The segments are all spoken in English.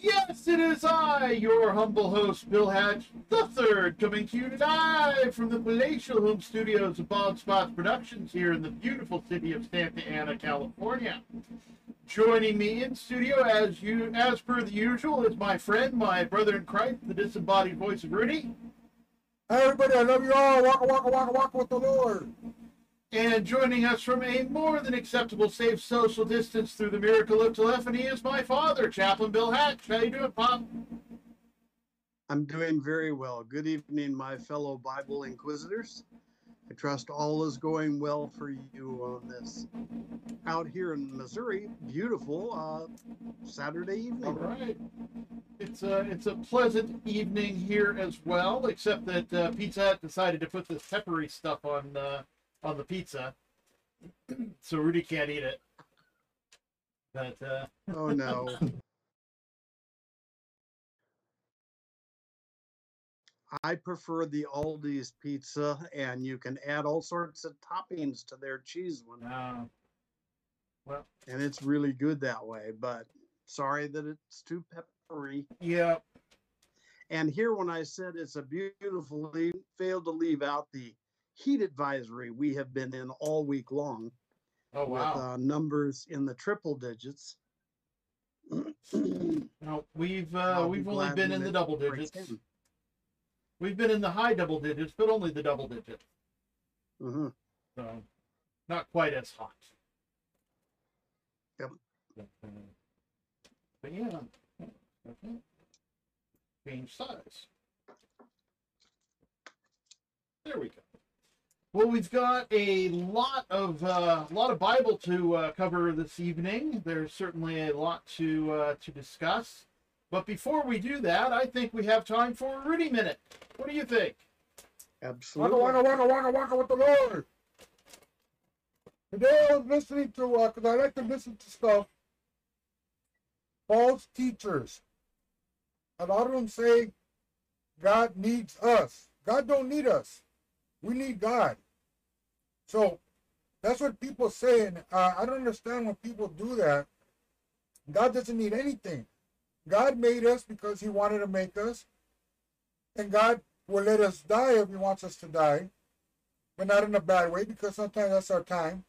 Yes, it is I, your humble host, Bill Hatch the Third, coming to you live from the palatial home studios of Bald Spots Productions here in the beautiful city of Santa Ana, California. Joining me in studio, as you, as per the usual, is my friend, my brother in Christ, the disembodied voice of Rudy. Hey everybody, I love you all. Waka waka waka waka with the Lord. And joining us from a more than acceptable safe social distance through the miracle of telephony is my father, Chaplain Bill Hatch. How you doing, Pop? I'm doing very well. Good evening, my fellow Bible Inquisitors. I trust all is going well for you on this out here in Missouri. Beautiful uh, Saturday evening. right. It's a it's a pleasant evening here as well, except that uh, Pizza Hut decided to put this peppery stuff on uh, on the pizza, so Rudy can't eat it. But uh, Oh no. I prefer the Aldi's pizza, and you can add all sorts of toppings to their cheese one, uh, well, and it's really good that way. But sorry that it's too peppery. yeah, And here, when I said it's a beautiful, failed to leave out the heat advisory we have been in all week long oh with uh, numbers in the triple digits. no, we've uh, be we've only been in the double digits. in. We've been in the high double digits, but only the double digits. Mhm. So not quite as hot. Yep. But, uh, but yeah. Okay. Change size. There we go. Well, we've got a lot of uh, lot of Bible to uh, cover this evening. There's certainly a lot to uh, to discuss. But before we do that, I think we have time for a Rudy minute. What do you think? Waka Absolutely. waka waka waka waka with the Lord. Today I was listening to, uh, cause I like to listen to stuff. False teachers. A lot of them say God needs us. God don't need us. We need God. So that's what people say, and uh, I don't understand when people do that. God doesn't need anything. God made us because He wanted to make us, and God will let us die if He wants us to die, but not in a bad way because sometimes that's our time.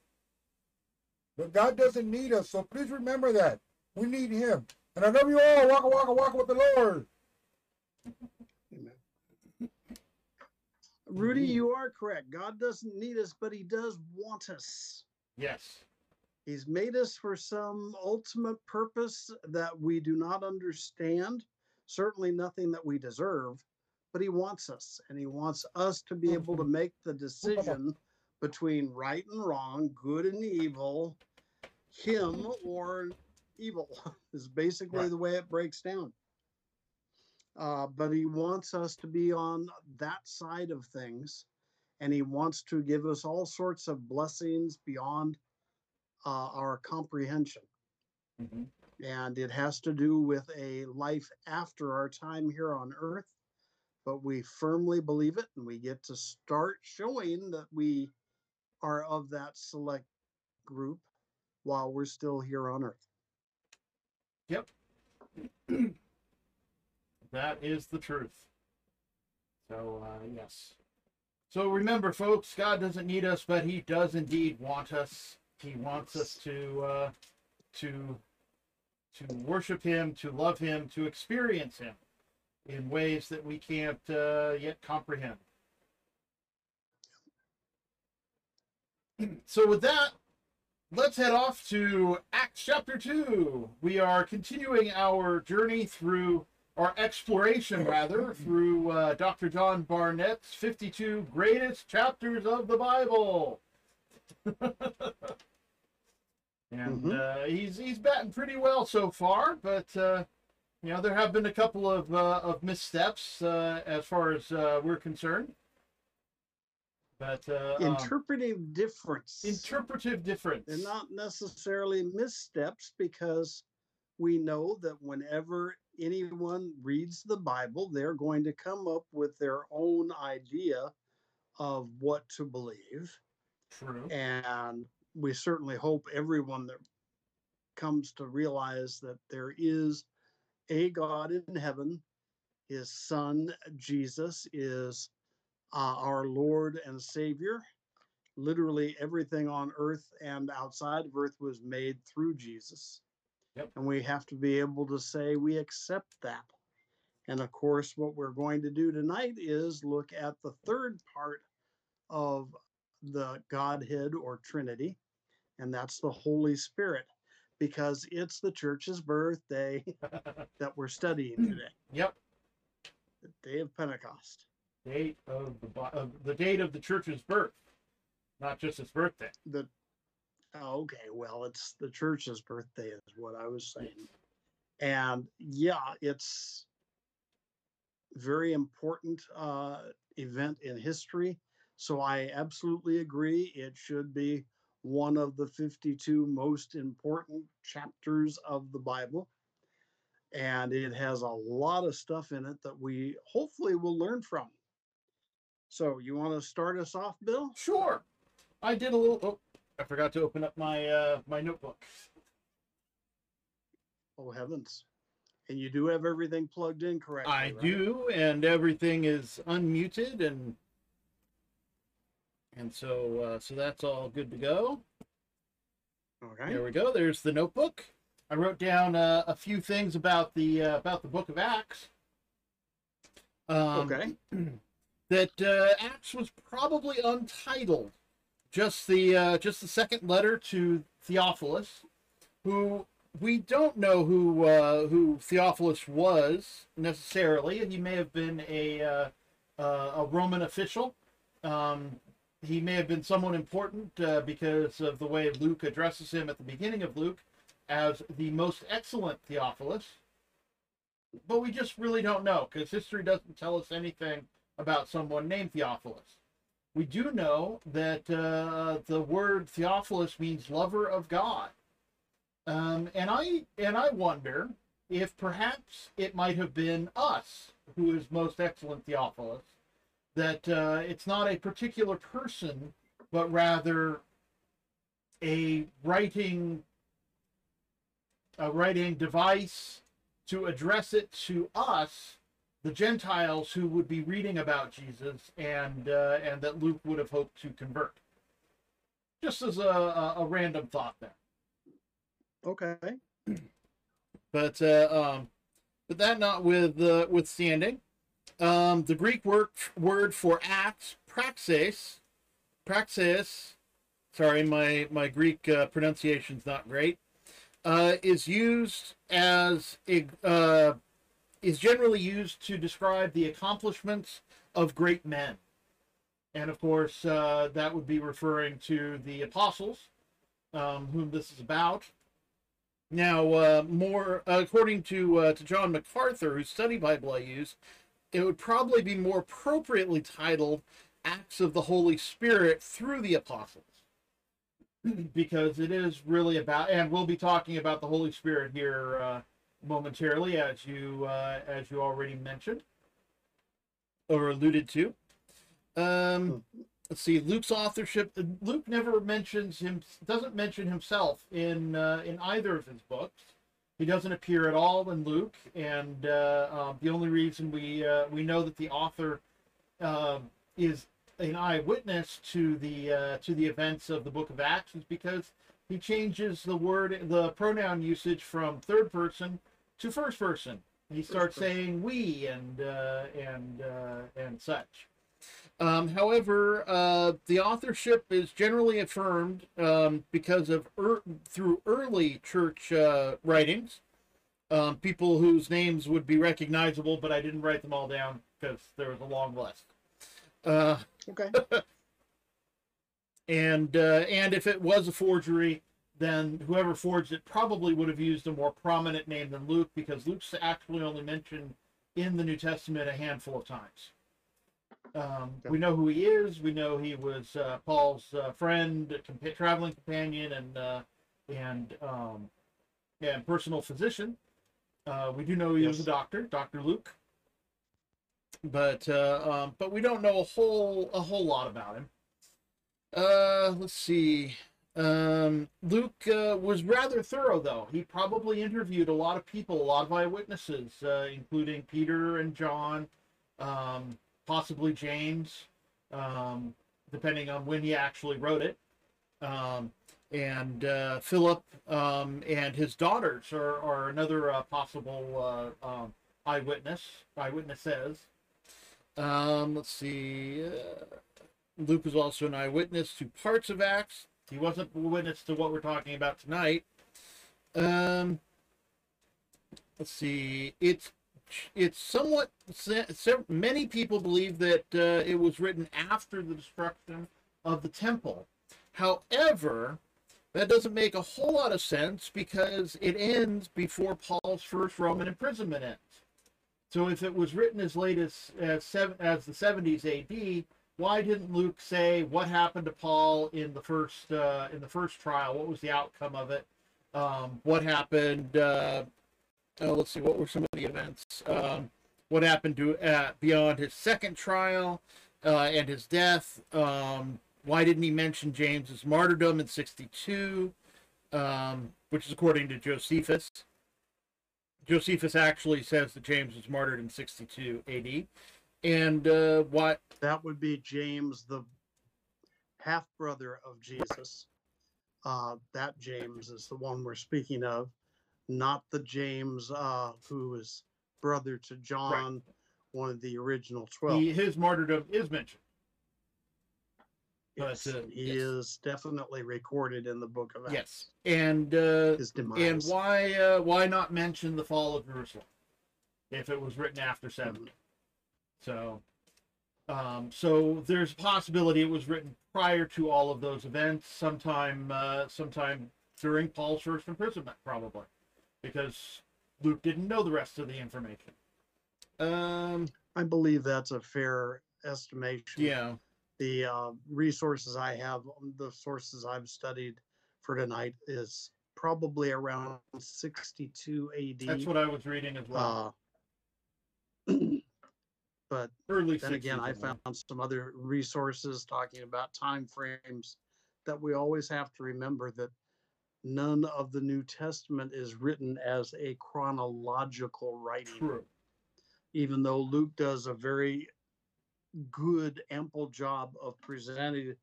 But God doesn't need us, so please remember that we need Him. And I love you all. Walk, waka walk with the Lord. Rudy, Indeed. you are correct. God doesn't need us, but He does want us. Yes. He's made us for some ultimate purpose that we do not understand, certainly nothing that we deserve, but he wants us and he wants us to be able to mm-hmm. make the decision between right and wrong, good and evil, him or evil is basically Right. the way it breaks down. Uh, but he wants us to be on that side of things and he wants to give us all sorts of blessings beyond uh, our comprehension. Mhm. And it has to do with a life after our time here on earth. But we firmly believe it, and we get to start showing that we are of that select group while we're still here on earth. That is the truth. So, uh, yes. So remember, folks, God doesn't need us, but He does indeed want us. He wants us to uh, to to worship Him, to love Him, to experience Him in ways that we can't uh, yet comprehend. So, with that, let's head off to Acts chapter 2. We are continuing our journey through, our exploration rather, through uh, Dr. John Barnett's 52 greatest chapters of the Bible. and Mhm. uh, he's he's batting pretty well so far, but uh, you know there have been a couple of uh, of missteps uh, as far as uh, we're concerned. But uh, um, Interpretive difference. interpretive difference. They're not necessarily missteps because we know that whenever anyone reads the Bible, they're going to come up with their own idea of what to believe. True. And we certainly hope everyone that comes to realize that there is a God in heaven. His Son Jesus is uh, our Lord and Savior. Literally everything on earth and outside of earth was made through Jesus. Yep. And we have to be able to say we accept that. And of course, what we're going to do tonight is look at the third part of the Godhead or Trinity, and that's the Holy Spirit, because it's the church's birthday that we're studying today, yep. the day of Pentecost. Date of the of the date of the church's birth, not just its birthday. The oh, okay, well, it's the church's birthday, is what I was saying. And yeah, it's very important uh, event in history. So I absolutely agree. It should be one of the 52 most important chapters of the Bible. And it has a lot of stuff in it that we hopefully will learn from. So you want to start us off, Bill? Sure. I did a little. Oh, I forgot to open up my uh, my notebook. Oh heavens. And you do have everything plugged in correctly. I right? do, and everything is unmuted, and and so uh, so that's all good to go. Okay. There we go. There's the notebook. I wrote down uh, a few things about the uh, about the Book of Acts. Um, Okay. That uh, Acts was probably untitled. Just the uh, just the second letter to Theophilus, who we don't know who uh, who Theophilus was necessarily, he may have been a uh, uh, a Roman official. Um, he may have been someone important uh, because of the way Luke addresses him at the beginning of Luke as the most excellent Theophilus. But we just really don't know because history doesn't tell us anything about someone named Theophilus. We do know that uh, the word Theophilus means lover of God. Um, and I and I wonder if perhaps it might have been us who is most excellent Theophilus, that uh, it's not a particular person, but rather a writing a writing device to address it to us, the Gentiles who would be reading about Jesus, and uh, and that Luke would have hoped to convert. Just as a, a, a random thought there. Okay. but uh, um, but that not with uh, withstanding, um, the Greek word word for act, praxis, praxis. Sorry, my my Greek uh, pronunciation's not great. Uh, is used as a, uh, is generally used to describe the accomplishments of great men, and of course uh, that would be referring to the apostles, um, whom this is about. Now, uh, more according to uh, to John MacArthur, whose study Bible I use, it would probably be more appropriately titled "Acts of the Holy Spirit through the Apostles," because it is really about, and we'll be talking about the Holy Spirit here uh, momentarily, as you uh, as you already mentioned or alluded to. Um, let's see luke's authorship luke never mentions him doesn't mention himself in uh, in either of his books he doesn't appear at all in luke and uh, um, the only reason we uh, we know that the author uh, is an eyewitness to the uh, to the events of the book of acts is because he changes the word the pronoun usage from third person to first person he starts saying we and uh, and uh, and such um, however, uh, the authorship is generally affirmed um, because of er- through early church uh, writings, um, people whose names would be recognizable, but I didn't write them all down because there was a long list. Uh, Okay. and uh, and if it was a forgery, then whoever forged it probably would have used a more prominent name than Luke because Luke's actually only mentioned in the New Testament a handful of times. Um. We know who he is. We know he was uh, Paul's uh, friend, compa- traveling companion, and uh, and um, and personal physician. Uh, we do know he was a doctor, Doctor Luke. But uh, um, but we don't know a whole a whole lot about him. Uh, let's see. Um, Luke uh, was rather thorough, though. He probably interviewed a lot of people, a lot of eyewitnesses, uh, including Peter and John, um, possibly James, um, depending on when he actually wrote it. Um, and uh, Philip um, and his daughters are, are another uh, possible uh, um, eyewitness. Eyewitnesses. Let's see. Luke was also an eyewitness to parts of Acts. He wasn't a witness to what we're talking about tonight. Um, let's see. It's it's somewhat many people believe that uh, it was written after the destruction of the temple. However, that doesn't make a whole lot of sense because it ends before Paul's first Roman imprisonment ends. So if it was written as late as as, seven, as the 70s AD, why didn't Luke say what happened to Paul in the first uh, in the first trial? What was the outcome of it? Um, what happened? Uh, oh, let's see. What were some of the events? Um, what happened to uh, beyond his second trial uh, and his death? Um, why didn't he mention James's martyrdom in 62, um, which is according to Josephus? Josephus actually says that James was martyred in 62 AD. And uh, what? That would be James, the half brother of Jesus. Uh, that James is the one we're speaking of, not the James uh, who is brother to John, right. one of the original 12. He, his martyrdom is mentioned. Yes, but, uh, he yes. is definitely recorded in the book of Acts. Yes, and uh, his demise. And why uh, why not mention the fall of Jerusalem if it was written after 70 mm-hmm. So, um, so there's a possibility it was written prior to all of those events, sometime uh, sometime during Paul's first imprisonment, probably, because Luke didn't know the rest of the information. Um, I believe that's a fair estimation. Yeah the uh, resources I have, the sources I've studied for tonight is probably around 62 AD. That's what I was reading as well. Uh, but Early then again, I found some other resources talking about time frames that we always have to remember that none of the New Testament is written as a chronological writing. True. Even though Luke does a very good, ample job of presenting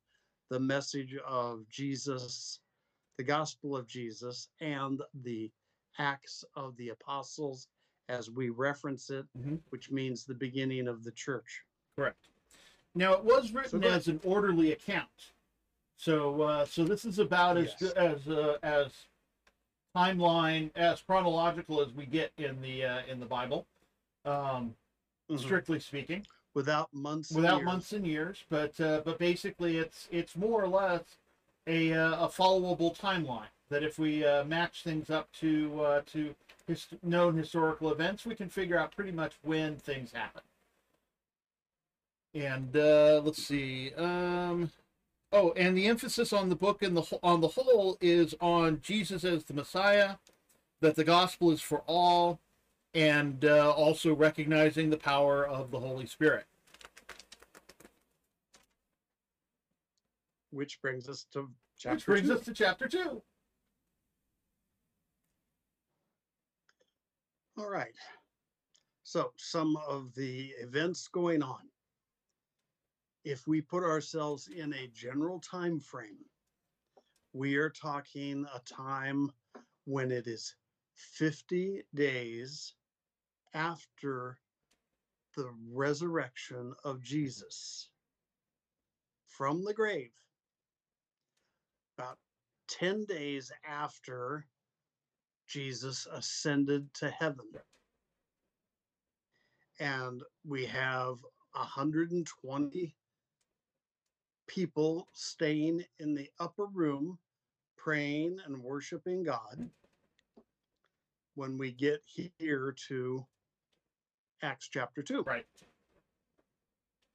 the message of Jesus, the gospel of Jesus, and the Acts of the Apostles as we reference it, mm-hmm. which means the beginning of the church. Correct. Now it was written so as an orderly account, so uh, so this is about as yes. as uh, as timeline as chronological as we get in the uh, in the Bible, um, mm-hmm. strictly speaking without months without months and years but uh, but basically it's it's more or less a uh, a followable timeline that if we uh, match things up to uh, to his known historical events we can figure out pretty much when things happen and uh, let's see um oh and the emphasis on the book and the on the whole is on jesus as the messiah that the gospel is for all and uh, also recognizing the power of the Holy Spirit. Which brings us to chapter Which brings two. us to chapter two. All right. So, some of the events going on. If we put ourselves in a general time frame, we are talking a time when it is 50 days after the resurrection of Jesus from the grave, about 10 days after Jesus ascended to heaven. And we have 120 people staying in the upper room praying and worshiping God. When we get here to Acts chapter 2. Right.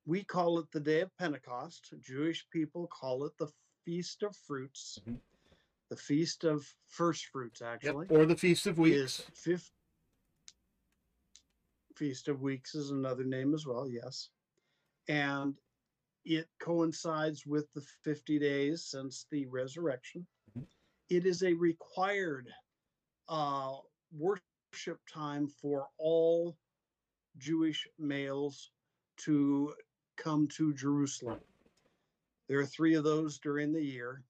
We call it the day of Pentecost. Jewish people call it the Feast of Fruits. Mm-hmm. The Feast of First Fruits, actually. Yep. Or the Feast of Weeks. Fifth, Feast of Weeks is another name as well, yes. And it coincides with the 50 days since the resurrection. Mhm. It is a required uh, worship time for all Jewish males to come to Jerusalem. There are three of those during the year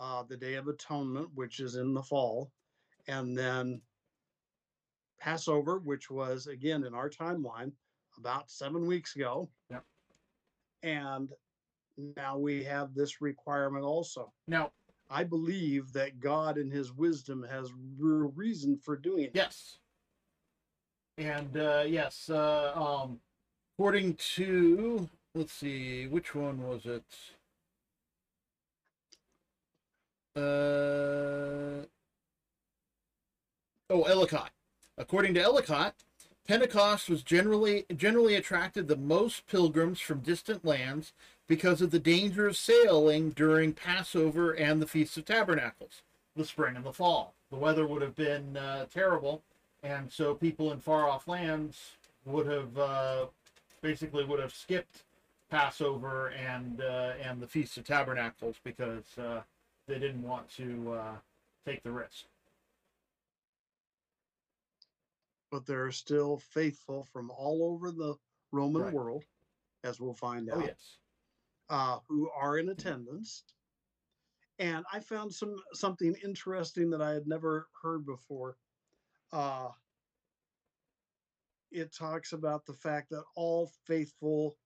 uh, the Day of Atonement, which is in the fall, and then Passover, which was again in our timeline about seven weeks ago. Yep. And now we have this requirement also. Now, I believe that God, in His wisdom, has re- reason for doing it. yes. And uh, yes, uh, um, according to, let's see, which one was it? Uh, oh, Ellicott. According to Ellicott, Pentecost was generally generally attracted the most pilgrims from distant lands because of the danger of sailing during Passover and the Feast of Tabernacles, the spring and the fall. The weather would have been uh, terrible, and so people in far off lands would have uh, basically would have skipped Passover and uh, and the Feast of Tabernacles because uh, they didn't want to uh, take the risk. But there are still faithful from all over the Roman Right. world, as we'll find out. Oh yes. uh, who are in attendance. And I found some something interesting that I had never heard before. Uh, it talks about the fact that all faithful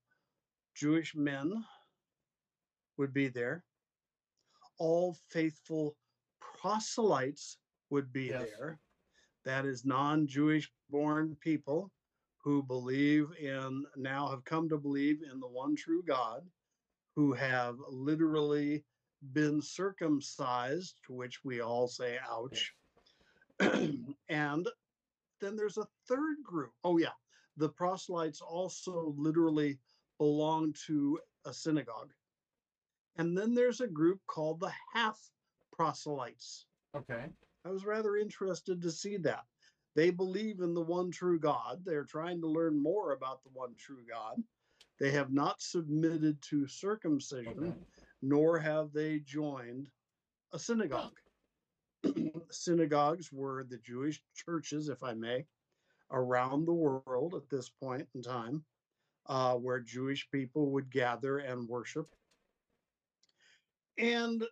Jewish men would be there. All faithful proselytes would be Yes. there. That is non-Jewish born people who believe in now have come to believe in the one true God who have literally been circumcised, to which we all say, ouch. and then there's a third group. Oh, yeah. The proselytes also literally belong to a synagogue. And then there's a group called the half proselytes. Okay. I was rather interested to see that. They believe in the one true God. They're trying to learn more about the one true God. They have not submitted to circumcision, Okay. nor have they joined a synagogue. Synagogues were the Jewish churches, if I may, around the world at this point in time, uh, where Jewish people would gather and worship. And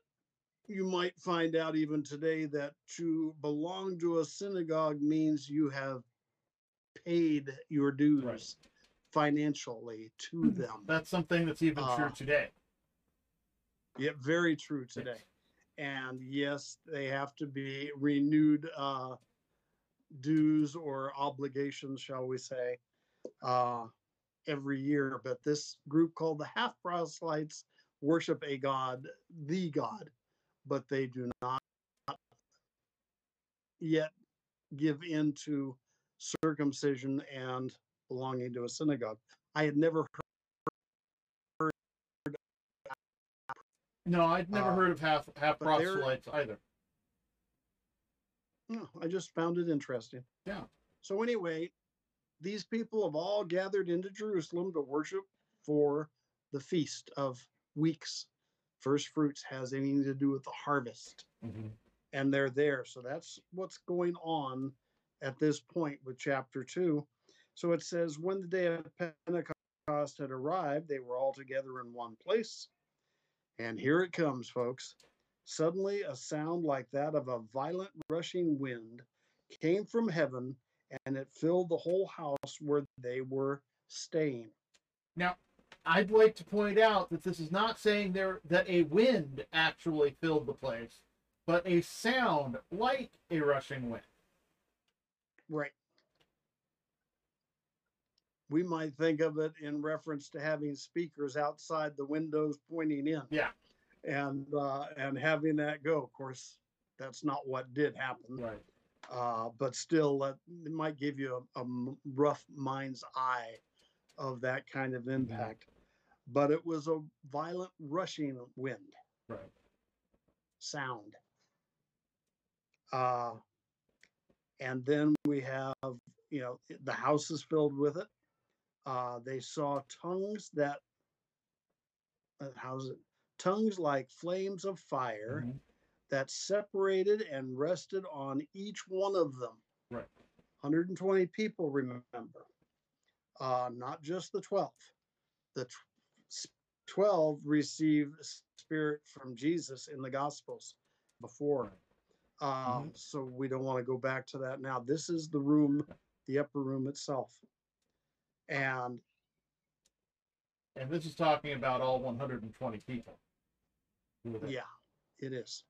you might find out even today that to belong to a synagogue means you have paid your dues financially to them. That's something that's even true Uh, today. Yet very true today. And yes, they have to be renewed uh, dues or obligations, shall we say, uh, every year. But this group called the half proselytes worship a god, the God, but they do not yet give in to circumcision and belonging to a synagogue. I had never heard No, I'd never uh, heard of half half proselytes either. No, I just found it interesting. Yeah. So anyway, these people have all gathered into Jerusalem to worship for the feast of weeks. First fruits has anything to do with the harvest, mm-hmm. and they're there. So that's what's going on at this point with chapter two. So it says, when the day of Pentecost had arrived, they were all together in one place. And here it comes, folks. Suddenly, a sound like that of a violent rushing wind came from heaven, and it filled the whole house where they were staying. Now, I'd like to point out that this is not saying there that a wind actually filled the place, but a sound like a rushing wind. Right. We might think of it in reference to having speakers outside the windows pointing in. Yeah. And uh, and having that go. Of course, that's not what did happen. Right. uh, but still that it might give you a rough mind's eye of that kind of impact but it was a violent rushing wind Right. sound uh, and then we have you know the house is filled with it uh, they saw tongues that uh, how's it? Tongues like flames of fire Mhm. that separated and rested on each one of them. Right. 120 people, remember. Uh, not just the 12. The 12 receive spirit from Jesus in the Gospels before. Um, So we don't want to go back to that now. This is the room, the upper room itself. And And this is talking about all 120 people. Yeah, it is.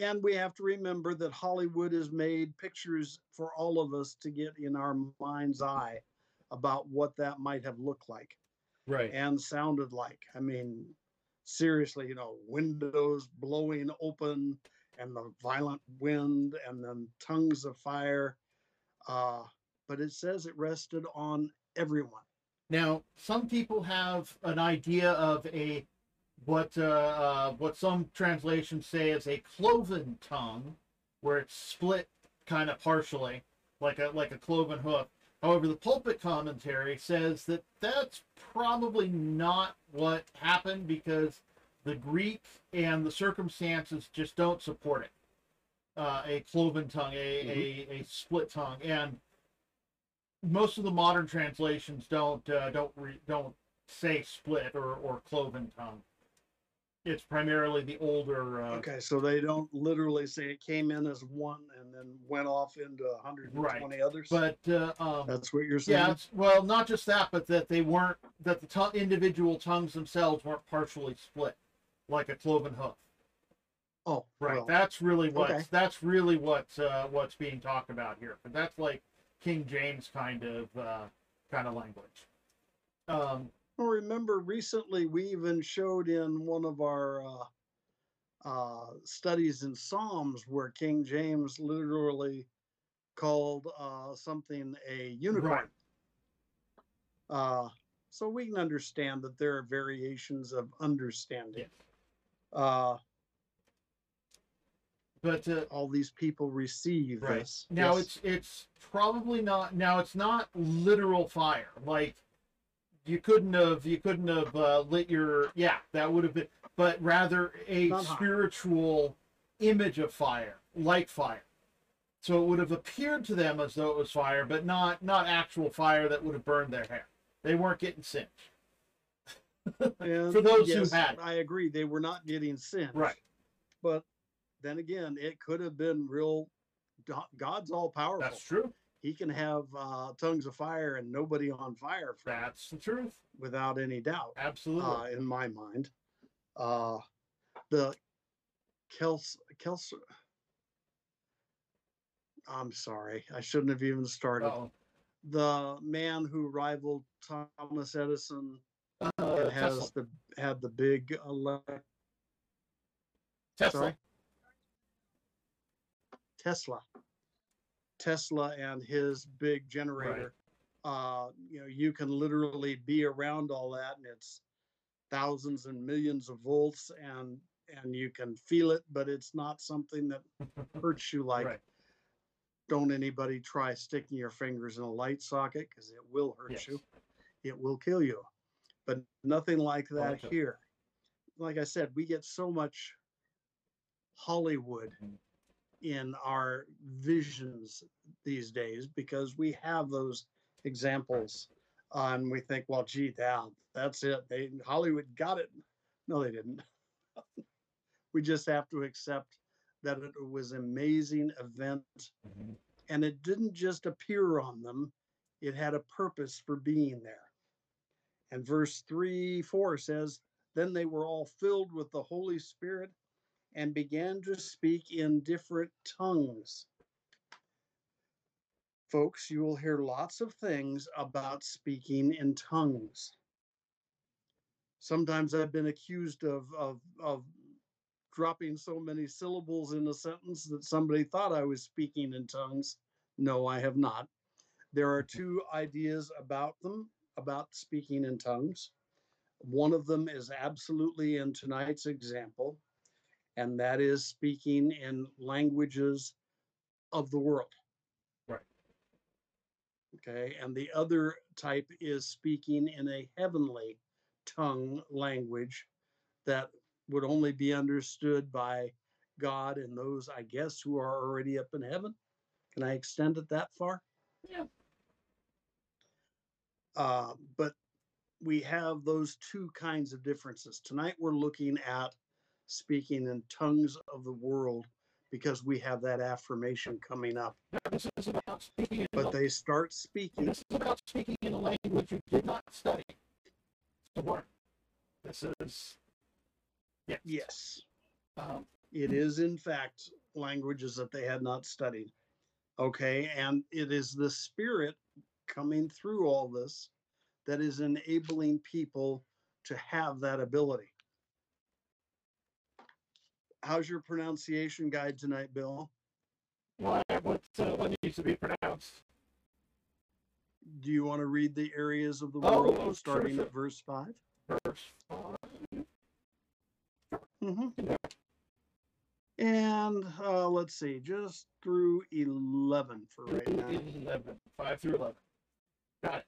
And we have to remember that Hollywood has made pictures for all of us to get in our mind's eye about what that might have looked like Right. and sounded like. I mean, seriously, you know, windows blowing open and the violent wind and then tongues of fire. Uh, but it says it rested on everyone. Now, some people have an idea of a what uh, uh, what some translations say is a cloven tongue, where it's split kind of partially, like a like a cloven hoof. However, the pulpit commentary says that that's probably not what happened because the Greek and the circumstances just don't support it. Uh, a cloven tongue, a, a, a split tongue, and most of the modern translations don't uh, don't re- don't say split or, or cloven tongue. It's primarily the older. Uh, Okay, so they don't literally say it came in as one and then went off into 120 others. But uh, um, That's what you're saying. yeah, well, not just that, but that they weren't that the tongue, individual tongues themselves weren't partially split, like a cloven hoof. Oh, Right. well, that's really what okay. that's really what uh, what's being talked about here. But that's like King James kind of uh, kind of language. Um, well, remember recently we even showed in one of our uh, uh, studies in Psalms where King James literally called uh, something a unicorn. Uh, so we can understand that there are variations of understanding. Yes. Uh, but uh, all these people receive Right. this. Now Yes. it's it's probably not now it's not literal fire. Like you couldn't have you couldn't have uh, lit your yeah, that would have been but rather a spiritual image of fire, like fire. So it would have appeared to them as though it was fire, but not not actual fire that would have burned their hair. They weren't getting singed. And for those who had it. I agree. They were not getting sins. Right. But then again, it could have been real. God's all powerful. That's true. He can have uh, tongues of fire and nobody on fire That's the truth. without any doubt, Absolutely. uh, in my mind. Uh, the Kels, Kels, I'm sorry. I shouldn't have even started. Uh-oh. The man who rivaled Thomas Edison Uh, and has Tesla. the had the big elect Tesla. sorry? Tesla. Tesla and his big generator. Uh, you know, you can literally be around all that, and it's thousands and millions of volts, and and you can feel it, but it's not something that hurts you like. right. Don't anybody try sticking your fingers in a light socket because it will hurt Yes. you. It will kill you. But nothing like that Gotcha. here. Like I said, we get so much Hollywood Mhm. In our visions these days because we have those examples uh, and we think, well, gee, that, that's it. They Hollywood got it. No, they didn't. we just have to accept that it was an amazing event Mhm. and it didn't just appear on them, it had a purpose for being there. And verse 3 4 says, Then they were all filled with the Holy Spirit and began to speak in different tongues. Folks, you will hear lots of things about speaking in tongues. Sometimes I've been accused of, of, of dropping so many syllables in a sentence that somebody thought I was speaking in tongues. No, I have not. There are two ideas about them, about speaking in tongues. One of them is absolutely in tonight's example, and that is speaking in languages of the world. Right. Okay. And the other type is speaking in a heavenly tongue language that would only be understood by God and those, I guess, who are already up in heaven. Can I extend it that far? Yeah. Uh, but we have those two kinds of differences. Tonight we're looking at speaking in tongues of the world because we have that affirmation coming up. This is about speaking But the, they start speaking. this is about speaking in a language you did not study. This is yes. Yes, Um, it is in fact languages that they had not studied. Okay, and it is the spirit coming through all this that is enabling people to have that ability. How's your pronunciation guide tonight, Bill? why? What? Uh, what needs to be pronounced? Do you want to read the areas of the Oh, world sure, starting sure. at verse 5? Verse five. hmm Yeah. And uh, let's see, just through 11 for right now. 11, 5 through 11. Got it.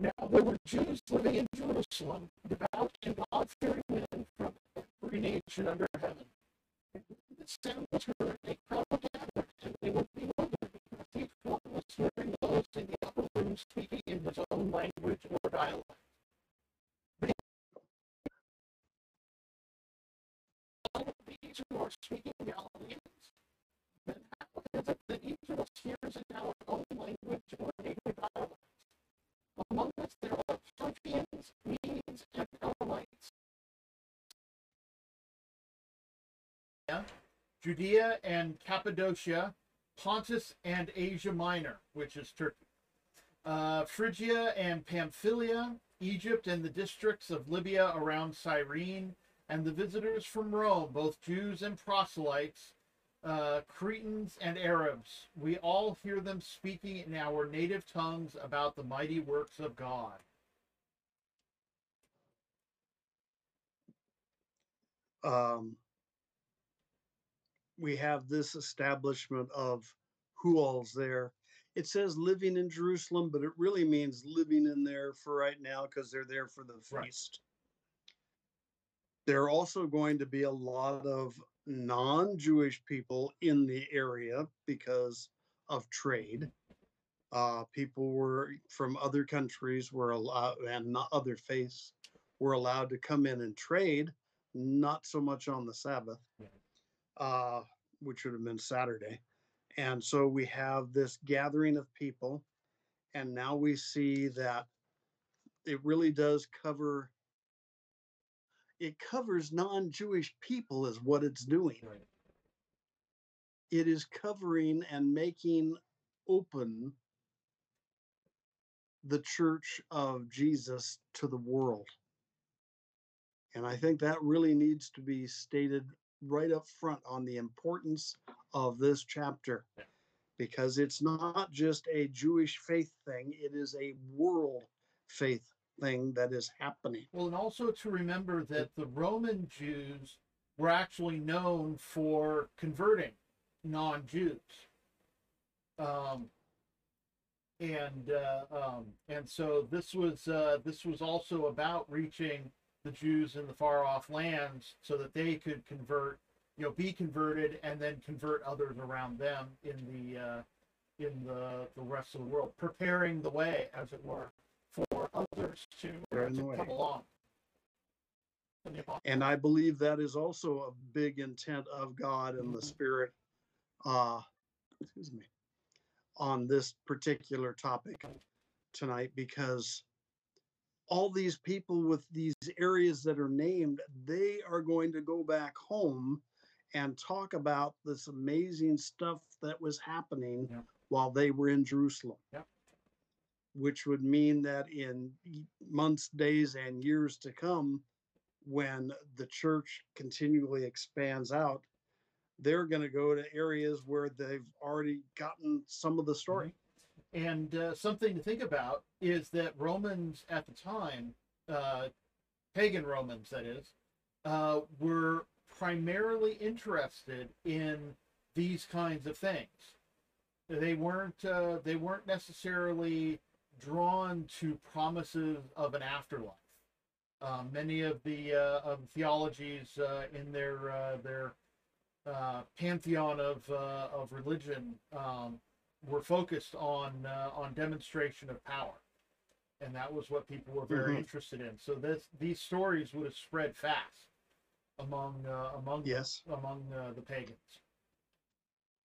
Now there were Jews living in Jerusalem, devout and God-fearing men from every nation under heaven. Crowd and they were bewildered, because each one was hearing those in the upper room speaking in his own language or dialect. Of these who are speaking in our own language or dialect? Among us there are Parthians, Medes, and Elamites. Judea and Cappadocia, Pontus and Asia Minor, which is Turkey, uh, Phrygia and Pamphylia, Egypt and the districts of Libya around Cyrene, and the visitors from Rome, both Jews and proselytes, uh, Cretans and Arabs. We all hear them speaking in our native tongues about the mighty works of God. um, we have this establishment of who all's there. It says living in Jerusalem, but it really means living in there for right now because they're there for the Right. feast. There are also going to be a lot of non Jewish people in the area because of trade. Uh, people were from other countries were allowed and not other faiths were allowed to come in and trade not so much on the Sabbath, Yeah. Uh, which would have been Saturday. And so we have this gathering of people, and now we see that it really does cover. It covers non-Jewish people, is what it's doing. It is covering and making open the church of Jesus to the world. And I think that really needs to be stated right up front on the importance of this chapter because it's not just a Jewish faith thing, it is a world faith thing that is happening. Well, and also to remember that the Roman Jews were actually known for converting non-Jews. Um, and uh, um, and so this was uh, this was also about reaching the Jews in the far off lands so that they could convert, you know, be converted and then convert others around them in the uh, in the the rest of the world, preparing the way, as it were, for others to, to come along. And the apostle- And I believe that is also a big intent of God and the Mhm. Spirit, uh, excuse me, on this particular topic tonight because all these people with these areas that are named, they are going to go back home and talk about this amazing stuff that was happening Yep. while they were in Jerusalem. Yep. Which would mean that in months, days, and years to come, when the church continually expands out, they're going to go to areas where they've already gotten some of the story. Mm-hmm. And uh, something to think about is that Romans at the time, uh, pagan Romans, that is, uh, were primarily interested in these kinds of things. They weren't. Uh, they weren't necessarily drawn to promises of an afterlife. Uh, many of the uh, of theologies uh, in their their pantheon of of religion um, were focused on uh, on demonstration of power, and that was what people were very Mhm. interested in. So this these stories would have spread fast among uh, among Yes. among uh, the pagans.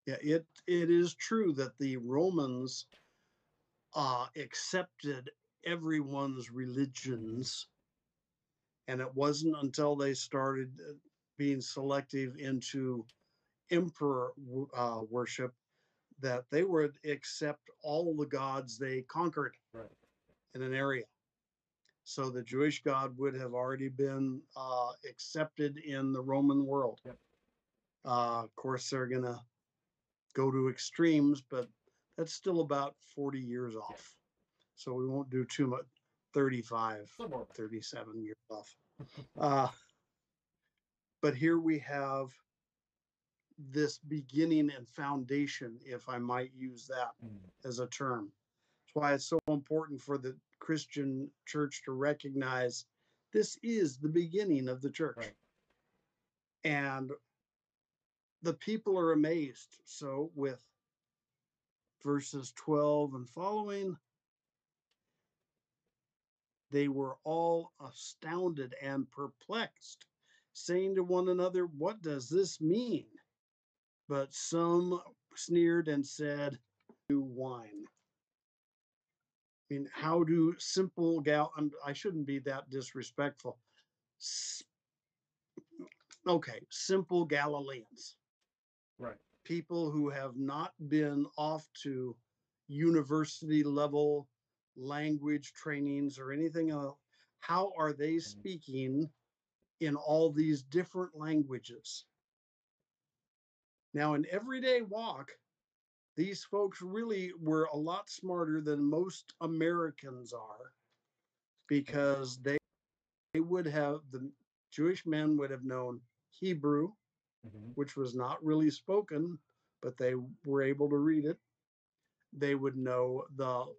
Yeah, it it is true that the Romans uh, accepted everyone's religions, and it wasn't until they started uh, being selective into emperor uh, worship that they would accept all the gods they conquered Right. in an area. So the Jewish God would have already been uh, accepted in the Roman world. Yep. Uh, of course, they're gonna go to extremes, but that's still about 40 years off. So we won't do too much. 35, 37 years off. Uh, but here we have this beginning and foundation, if I might use that Mm. as a term. That's why it's so important for the Christian church to recognize this is the beginning of the church. Right. And the people are amazed. So, with verses 12 and following, they were all astounded and perplexed, saying to one another, What does this mean? But some sneered and said, New wine. I mean, how do simple gal? I'm, I shouldn't be that disrespectful. S- okay, simple Galileans, Right. people who have not been off to university level language trainings or anything else. How are they mm-hmm. speaking in all these different languages? Now, in everyday walk, these folks really were a lot smarter than most Americans are because they they would have the Jewish men would have known Hebrew, Mhm. which was not really spoken, but they were able to read it. They would know the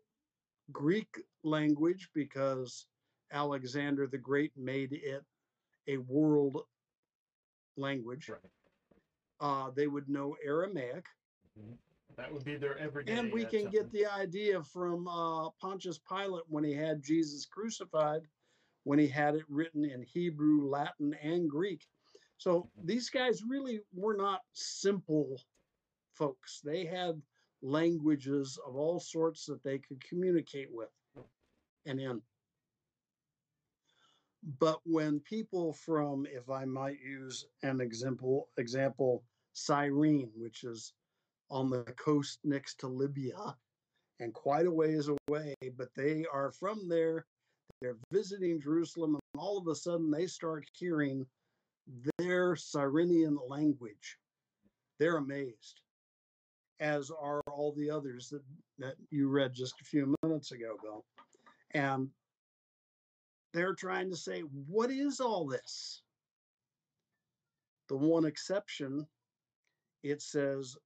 Greek language because Alexander the Great made it a world language. Right. Uh, they would know Aramaic. That would be their everyday. And we can get the idea from uh, Pontius Pilate when he had Jesus crucified, when he had it written in Hebrew, Latin, and Greek. So these guys really were not simple folks. They had languages of all sorts that they could communicate with and in. But when people from, if I might use an example, example, Cyrene, which is on the coast next to Libya and quite a ways away, but they are from there. They're visiting Jerusalem, and all of a sudden they start hearing their Cyrenian language. They're amazed, as are all the others that, that you read just a few minutes ago, Bill. And they're trying to say, what is all this? The one exception, it says,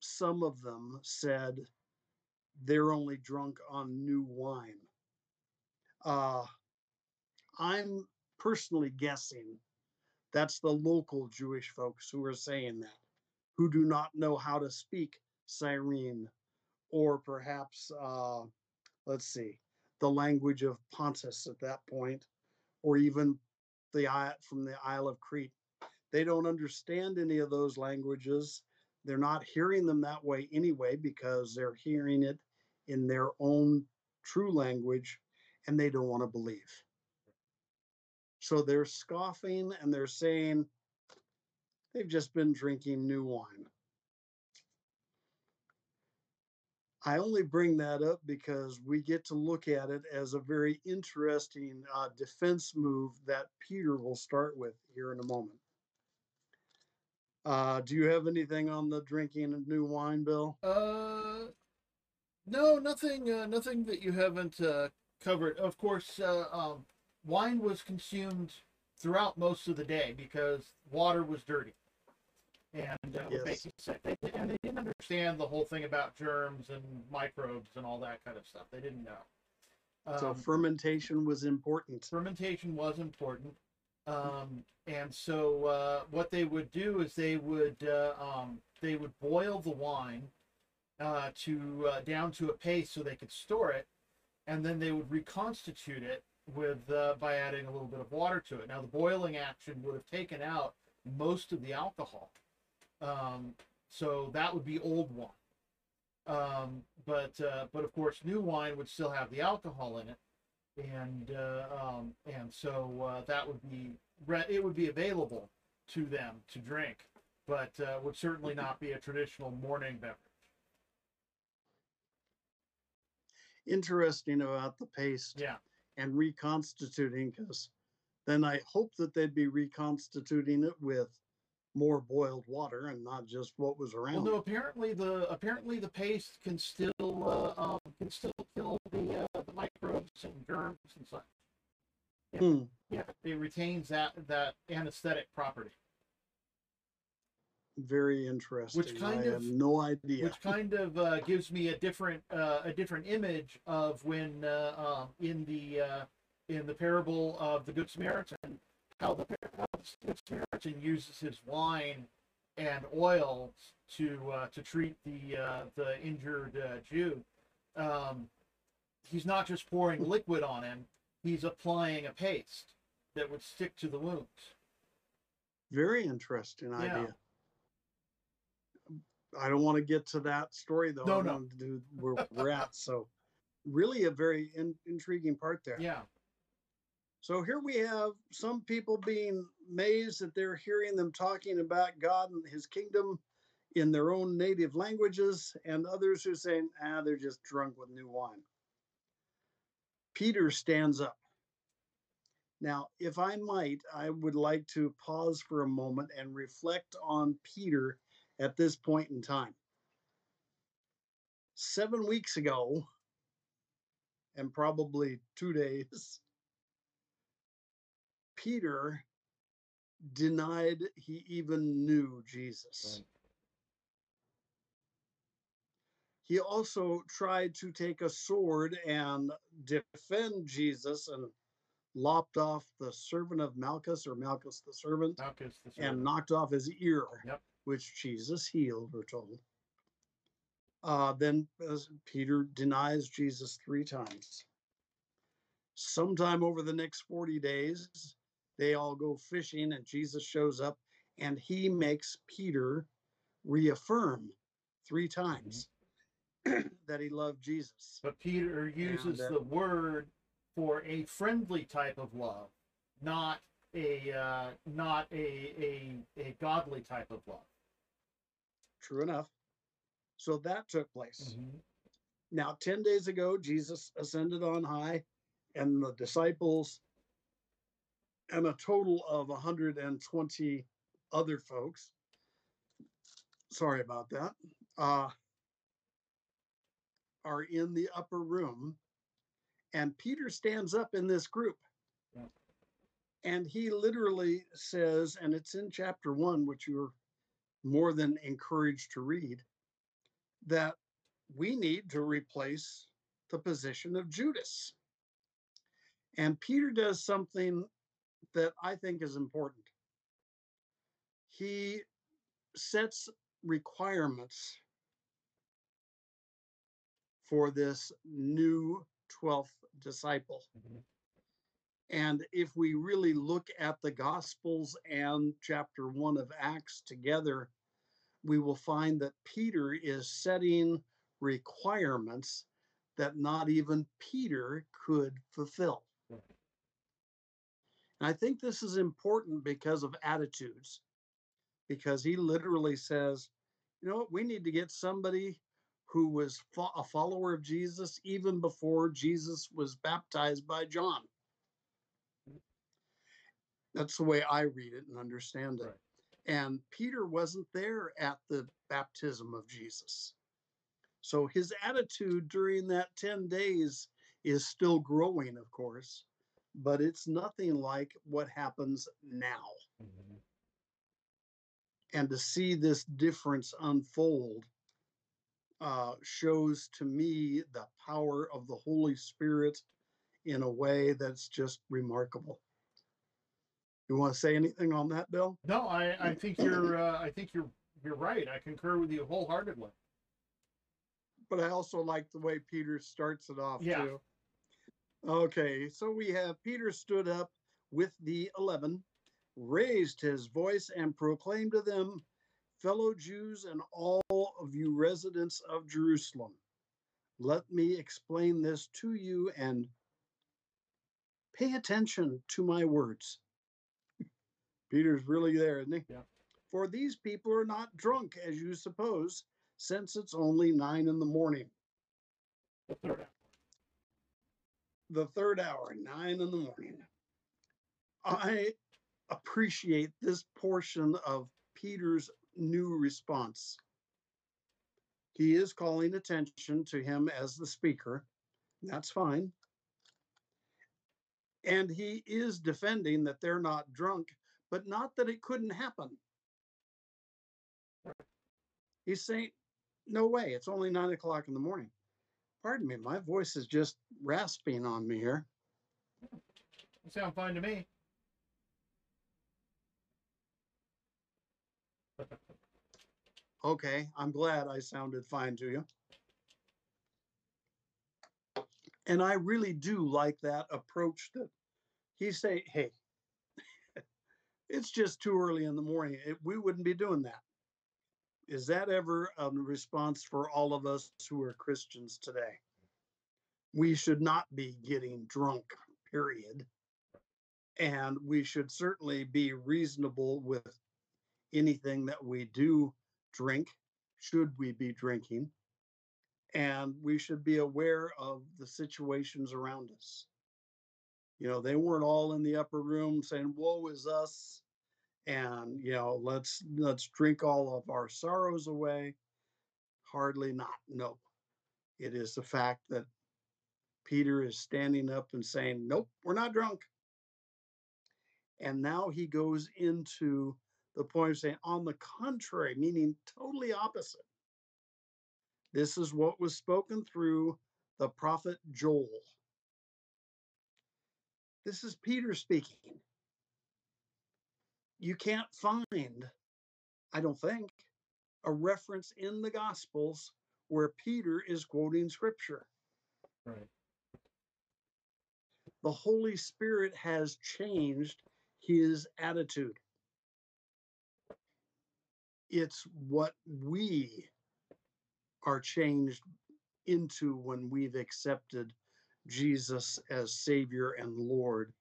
some of them said they're only drunk on new wine. Uh, I'm personally guessing that's the local Jewish folks who are saying that, who do not know how to speak Cyrene or perhaps, uh, let's see, the language of Pontus at that point, or even the from the Isle of Crete. They don't understand any of those languages. They're not hearing them that way anyway because they're hearing it in their own true language and they don't want to believe. So they're scoffing and they're saying they've just been drinking new wine. I only bring that up because we get to look at it as a very interesting uh, defense move that Peter will start with here in a moment. Uh, do you have anything on the drinking of new wine, Bill? Uh, no, nothing. Uh, nothing that you haven't uh, covered. Of course, uh, um, wine was consumed throughout most of the day because water was dirty, and uh, Yes. they, and they didn't understand the whole thing about germs and microbes and all that kind of stuff. They didn't know. So Um, fermentation was important. fermentation was important. Um, and so uh, what they would do is they would uh, um, they would boil the wine uh, to uh, down to a paste so they could store it, and then they would reconstitute it with uh, by adding a little bit of water to it. Now the boiling action would have taken out most of the alcohol, um, so that would be old wine. Um, but uh, but of course, new wine would still have the alcohol in it and uh, um, and so uh, that would be re- it would be available to them to drink, but uh, would certainly not be a traditional morning beverage. Interesting about the paste Yeah, and reconstituting, because then I hope that they'd be reconstituting it with more boiled water and not just what was well, around. no. Apparently, the apparently the paste can still uh, um, can still kill the uh, the microbes and germs and such. yeah. Hmm. Yeah, it retains that that anesthetic property, Very interesting. Which kind I of- have no idea. which kind of uh, gives me a different uh, a different image of when uh, um, in the uh, in the parable of the good Samaritan, how the how the good Samaritan uses his wine and oil to uh, to treat the uh, the injured uh, Jew. Um, he's not just pouring liquid on him; he's applying a paste that would stick to the wounds. Very interesting Yeah. idea. I don't want to get to that story though. No, I no. do where we're at. So, really, a very in, intriguing part there. Yeah, So here we have some people being amazed that they're hearing them talking about God and His kingdom in their own native languages, and others who are saying, "Ah, they're just drunk with new wine." Peter stands up. Now, if I might, I would like to pause for a moment and reflect on Peter at this point in time. Seven weeks ago, and probably two days, Peter denied he even knew Jesus. Right. He also tried to take a sword and defend Jesus and lopped off the servant of Malchus or Malchus the servant Malchus the and knocked off his ear, Yep. which Jesus healed, we're told. Uh, then Peter denies Jesus three times. Sometime over the next 40 days, they all go fishing and Jesus shows up and he makes Peter reaffirm three times that he loved Jesus. But Peter uses uh, the word for a friendly type of love, not a uh, not a, a a godly type of love. True enough. So that took place. Mm-hmm. Now, 10 days ago, Jesus ascended on high, and the disciples and a total of 120 other folks. Sorry about that. Uh, are in the upper room, and Peter stands up in this group. Yeah. And he literally says, and it's in chapter one, which you're more than encouraged to read, that we need to replace the position of Judas. And Peter does something that I think is important. He sets requirements for this new 12th disciple. Mhm. And if we really look at the Gospels and chapter one of Acts together, we will find that Peter is setting requirements that not even Peter could fulfill. And I think this is important because of attitudes, because he literally says, you know what, we need to get somebody who was fo- a follower of Jesus even before Jesus was baptized by John. That's the way I read it and understand it. Right. And Peter wasn't there at the baptism of Jesus. So his attitude during that 10 days is still growing, of course, but it's nothing like what happens now. Mm-hmm. And to see this difference unfold uh, shows to me the power of the Holy Spirit in a way that's just remarkable. You want to say anything on that, Bill? No, I, I think you're uh, I think you're you're right. I concur with you wholeheartedly. But I also like the way Peter starts it off Yeah. too. Okay, so we have Peter stood up with the eleven, raised his voice, and proclaimed to them, fellow Jews and all of you residents of Jerusalem, let me explain this to you and pay attention to my words. Peter's really there, isn't he? Yeah. For these people are not drunk as you suppose, since it's only nine in the morning. The third act. The third hour, nine in the morning. I appreciate this portion of Peter's new response. He is calling attention to him as the speaker. That's fine. And he is defending that they're not drunk, but not that it couldn't happen. He's saying, no way, it's only nine o'clock in the morning. Pardon me, my voice is just rasping on me here. You sound fine to me. Okay, I'm glad I sounded fine to you. And I really do like that approach that he say, hey, it's just too early in the morning. It, we wouldn't be doing that. Is that ever a response for all of us who are Christians today? We should not be getting drunk, period. And we should certainly be reasonable with anything that we do drink, should we be drinking. And we should be aware of the situations around us. You know, they weren't all in the upper room saying, Woe is us. And, you know, let's let's drink all of our sorrows away. Hardly not. No. It is the fact that Peter is standing up and saying, Nope, we're not drunk. And now he goes into the point of saying, on the contrary, meaning totally opposite. This is what was spoken through the prophet Joel. This is Peter speaking. You can't find, I don't think, a reference in the Gospels where Peter is quoting scripture. Right. The Holy Spirit has changed his attitude. It's what we are changed into when we've accepted Jesus as Savior and Lord,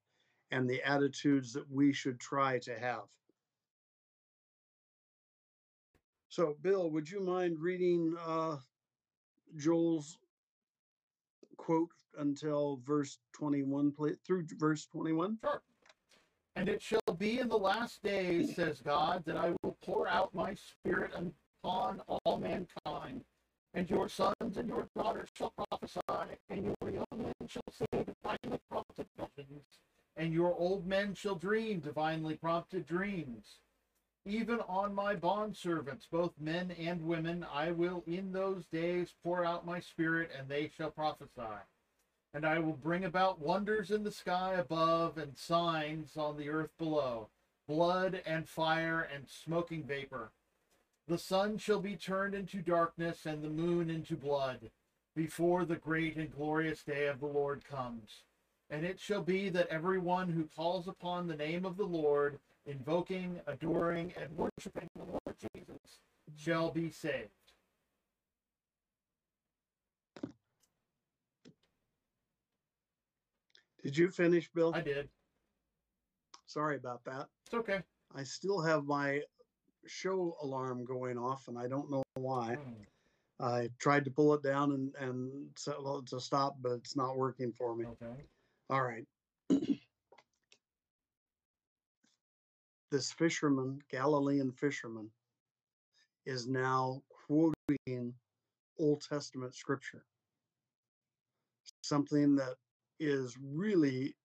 and the attitudes that we should try to have. So, Bill, would you mind reading uh, Joel's quote until verse 21, please, through verse 21? Sure. And it shall be in the last days, says God, that I will pour out my spirit upon all mankind. And your sons and your daughters shall prophesy, and your young men shall say divinely prompted visions, and your old men shall dream divinely prompted dreams. Even on my bondservants, both men and women, I will in those days pour out my spirit, and they shall prophesy. And I will bring about wonders in the sky above and signs on the earth below blood and fire and smoking vapor. The sun shall be turned into darkness and the moon into blood before the great and glorious day of the Lord comes. And it shall be that everyone who calls upon the name of the Lord, invoking, adoring, and worshiping the Lord Jesus, shall be saved. Did you finish, Bill? I did. Sorry about that. It's okay. I still have my show alarm going off, and I don't know why. Hmm. I tried to pull it down and and set it to stop, but it's not working for me. Okay. All right. this fisherman, Galilean fisherman, is now quoting Old Testament scripture. Something that is really,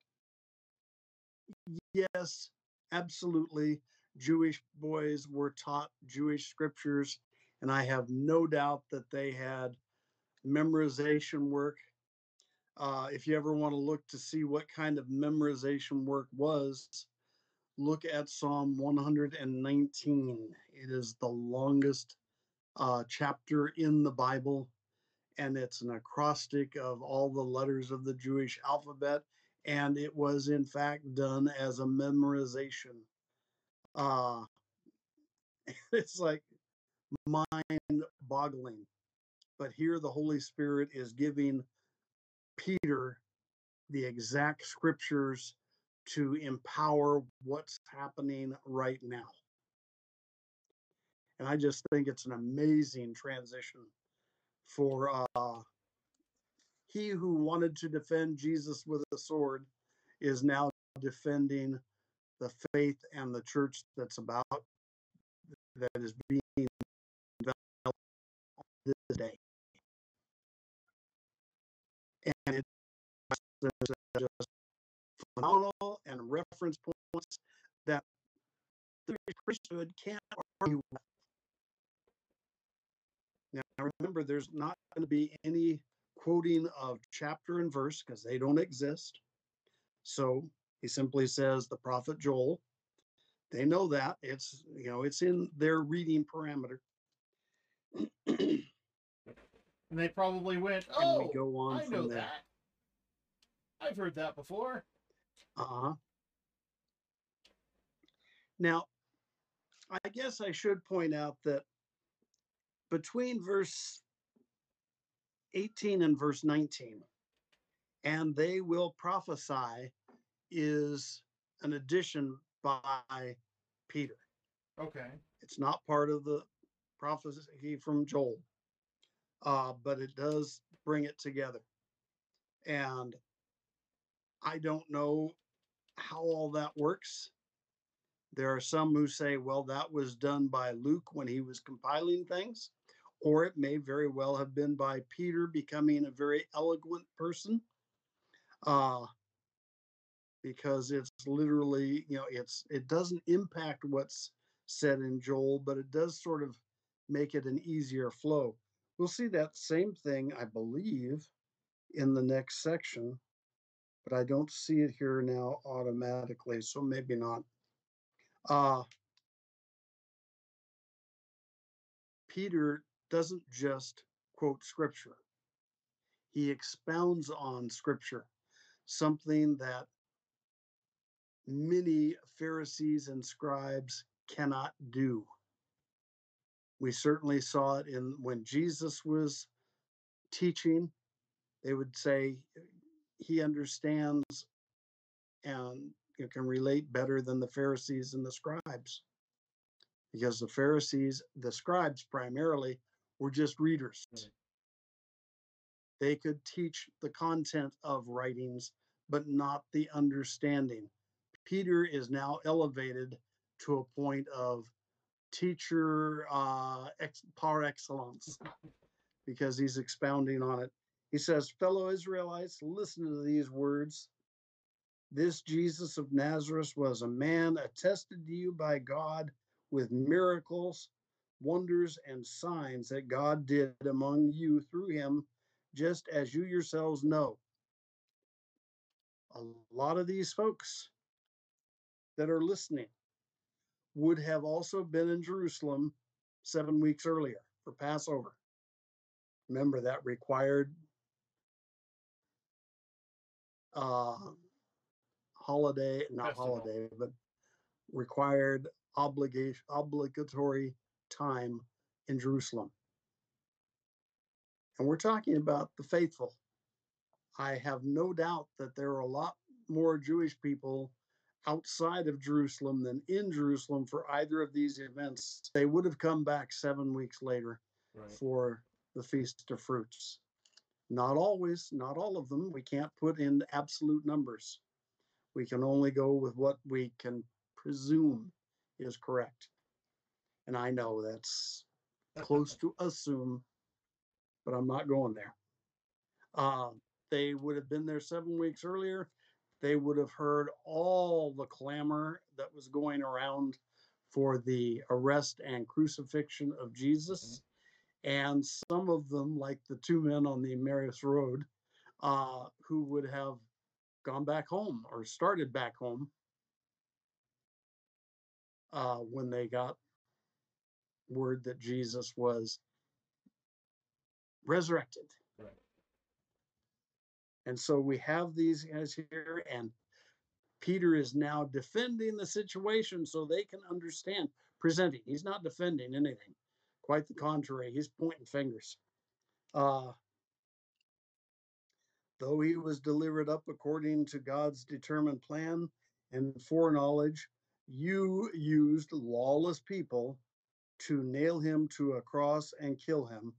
yes, absolutely. Jewish boys were taught Jewish scriptures, and I have no doubt that they had memorization work. Uh, if you ever want to look to see what kind of memorization work was, look at Psalm 119. It is the longest uh, chapter in the Bible, and it's an acrostic of all the letters of the Jewish alphabet. And it was, in fact, done as a memorization. Uh, it's like mind boggling. But here the Holy Spirit is giving Peter the exact scriptures to empower what's happening right now. And I just think it's an amazing transition for uh, he who wanted to defend Jesus with a sword is now defending the faith and the church that's about that is being developed this day. And it's just phenomenal and reference points that the priesthood can't argue with. Now, remember, there's not going to be any quoting of chapter and verse because they don't exist. So he simply says the prophet Joel. They know that it's you know it's in their reading parameter. and they probably went, "Oh, and we go on I know there. that. I've heard that before." Uh huh. Now, I guess I should point out that between verse 18 and verse 19, and they will prophesy is an addition by Peter. Okay. It's not part of the prophecy from Joel, uh, but it does bring it together. And I don't know how all that works. There are some who say, well, that was done by Luke when he was compiling things, or it may very well have been by Peter becoming a very eloquent person. Uh, because it's literally, you know, it's it doesn't impact what's said in Joel, but it does sort of make it an easier flow. We'll see that same thing, I believe, in the next section but I don't see it here now automatically, so maybe not. Uh, Peter doesn't just quote scripture, he expounds on scripture, something that many Pharisees and scribes cannot do. We certainly saw it in when Jesus was teaching. They would say, uh, he understands and you can relate better than the Pharisees and the scribes. Because the Pharisees, the scribes primarily, were just readers. They could teach the content of writings, but not the understanding. Peter is now elevated to a point of teacher uh, ex, par excellence because he's expounding on it he says, Fellow Israelites, listen to these words. This Jesus of Nazareth was a man attested to you by God with miracles, wonders, and signs that God did among you through him, just as you yourselves know. A lot of these folks that are listening would have also been in Jerusalem seven weeks earlier for Passover. Remember, that required uh, holiday, not Festival. holiday, but required obligation obligatory time in Jerusalem. And we're talking about the faithful. I have no doubt that there are a lot more Jewish people outside of Jerusalem than in Jerusalem for either of these events. They would have come back seven weeks later right. for the Feast of Fruits. Not always, not all of them. We can't put in absolute numbers. We can only go with what we can presume is correct. And I know that's close to assume, but I'm not going there. Uh, they would have been there seven weeks earlier. They would have heard all the clamor that was going around for the arrest and crucifixion of Jesus. And some of them, like the two men on the Emmaus Road, uh, who would have gone back home or started back home uh, when they got word that Jesus was resurrected. Right. And so we have these guys here, and Peter is now defending the situation so they can understand, presenting. He's not defending anything, quite the contrary, he's pointing fingers. Uh, though he was delivered up according to God's determined plan and foreknowledge, you used lawless people to nail him to a cross and kill him.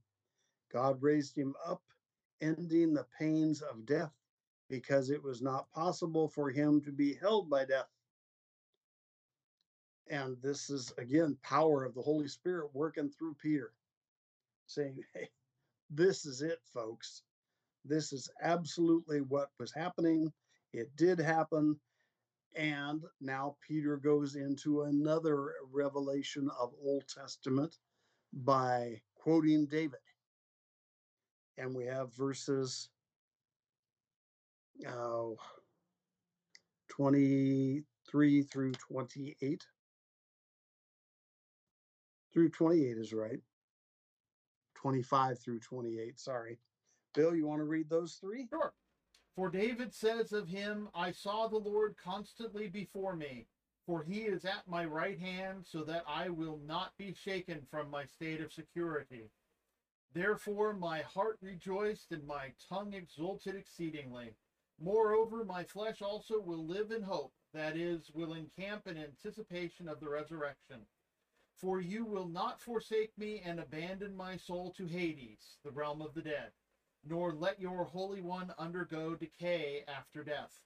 God raised him up, ending the pains of death because it was not possible for him to be held by death. And this is again power of the Holy Spirit working through Peter, saying, Hey, this is it, folks. This is absolutely what was happening. It did happen. And now Peter goes into another revelation of Old Testament by quoting David. And we have verses oh, 23 through 28. Through 28 is right. 25 through 28, sorry. Bill, you want to read those three? Sure. For David says of him, I saw the Lord constantly before me, for he is at my right hand, so that I will not be shaken from my state of security. Therefore my heart rejoiced and my tongue exulted exceedingly. Moreover, my flesh also will live in hope, that is, will encamp in anticipation of the resurrection. For you will not forsake me and abandon my soul to Hades, the realm of the dead nor let your Holy One undergo decay after death.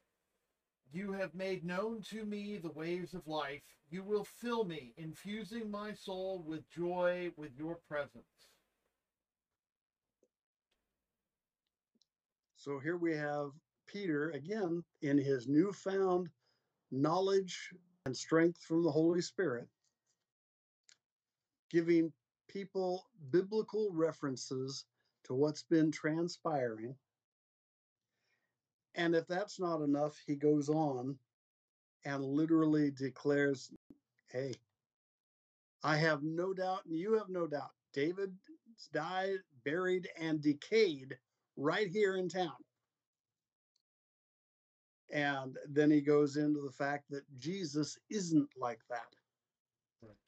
You have made known to me the ways of life. You will fill me, infusing my soul with joy with your presence. So here we have Peter again in his newfound knowledge and strength from the Holy Spirit, giving people biblical references to what's been transpiring. And if that's not enough, he goes on and literally declares, Hey, I have no doubt, and you have no doubt, David died, buried, and decayed right here in town. And then he goes into the fact that Jesus isn't like that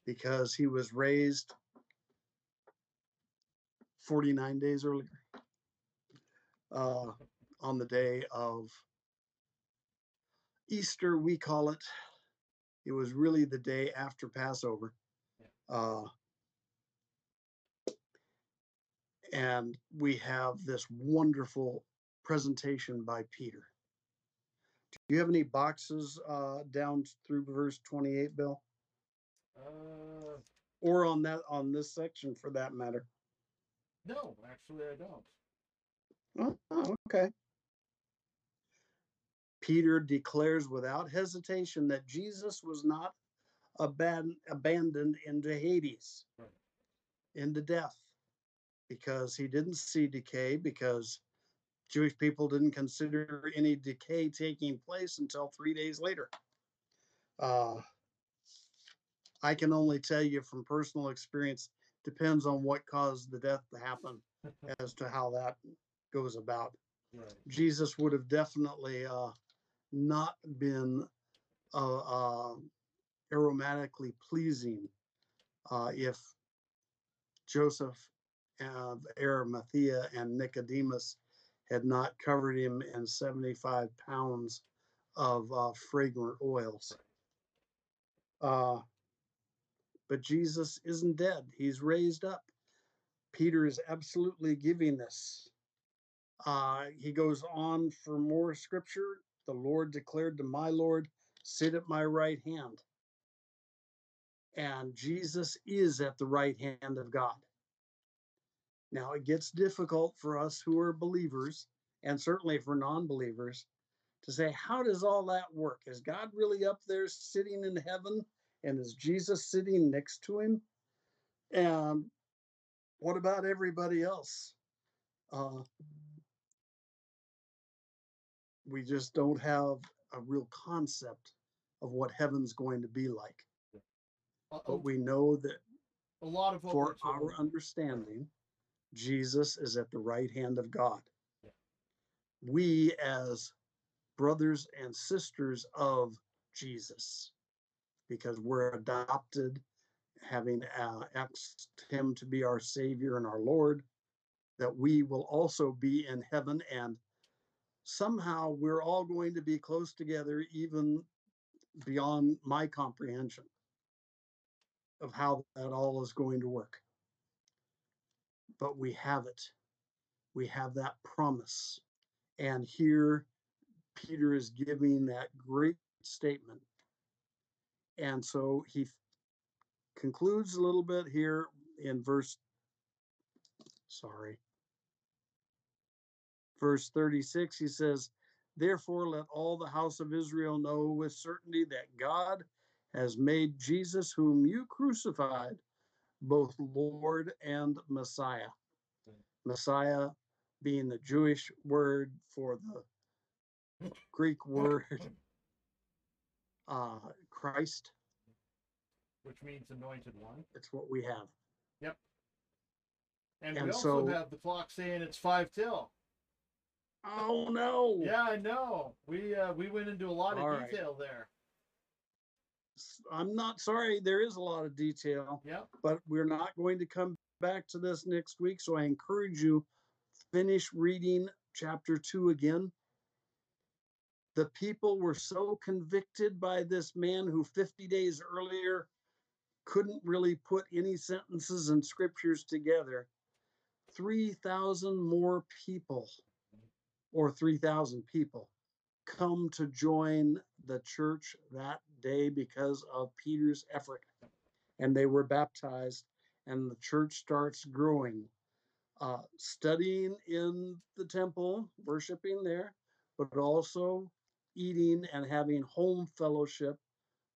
because he was raised 49 days earlier uh, on the day of Easter, we call it. It was really the day after Passover. Uh, and we have this wonderful presentation by Peter. Do you have any boxes uh, down through verse 28, Bill? Uh, Or on that on this section for that matter? No, actually, I don't. Oh, oh, okay. Peter declares without hesitation that Jesus was not aban- abandoned into Hades, Right. into death, because he didn't see decay, because Jewish people didn't consider any decay taking place until three days later. Uh, I can only tell you from personal experience, depends on what caused the death to happen as to how that goes about. Right. Jesus would have definitely uh, not been uh, uh, aromatically pleasing uh, if Joseph of Arimathea and Nicodemus had not covered him in 75 pounds of uh, fragrant oils. Uh, but Jesus isn't dead, he's raised up. Peter is absolutely giving this. Uh, he goes on for more scripture. The Lord declared to my Lord, Sit at my right hand. And Jesus is at the right hand of God. Now, it gets difficult for us who are believers, and certainly for non believers, to say, How does all that work? Is God really up there sitting in heaven? And is Jesus sitting next to him? And what about everybody else? Uh, we just don't have a real concept of what heaven's going to be like. But we know that a lot of for our understanding, Jesus is at the right hand of God. We, as brothers and sisters of Jesus, because we're adopted, having uh, asked Him to be our Savior and our Lord, that we will also be in heaven and somehow we're all going to be close together, even beyond my comprehension of how that all is going to work. But we have it. We have that promise. And here Peter is giving that great statement. And so he concludes a little bit here in verse, sorry, verse 36. He says, Therefore, let all the house of Israel know with certainty that God has made Jesus, whom you crucified, both Lord and Messiah. Mm. Messiah being the Jewish word for the Greek word uh, Christ. which means anointed one. It's what we have. Yep. And, we also so- have the clock saying it's five till. Oh no! Yeah, I know. We uh, we went into a lot of All right. detail there. I'm not sorry. There is a lot of detail. Yep. but we're not going to come back to this next week. So I encourage you finish reading chapter two again. The people were so convicted by this man who 50 days earlier couldn't really put any sentences and scriptures together. 3,000 more people, or 3,000 people, come to join the church that day because of Peter's effort and they were baptized and the church starts growing uh, studying in the temple worshiping there but also eating and having home fellowship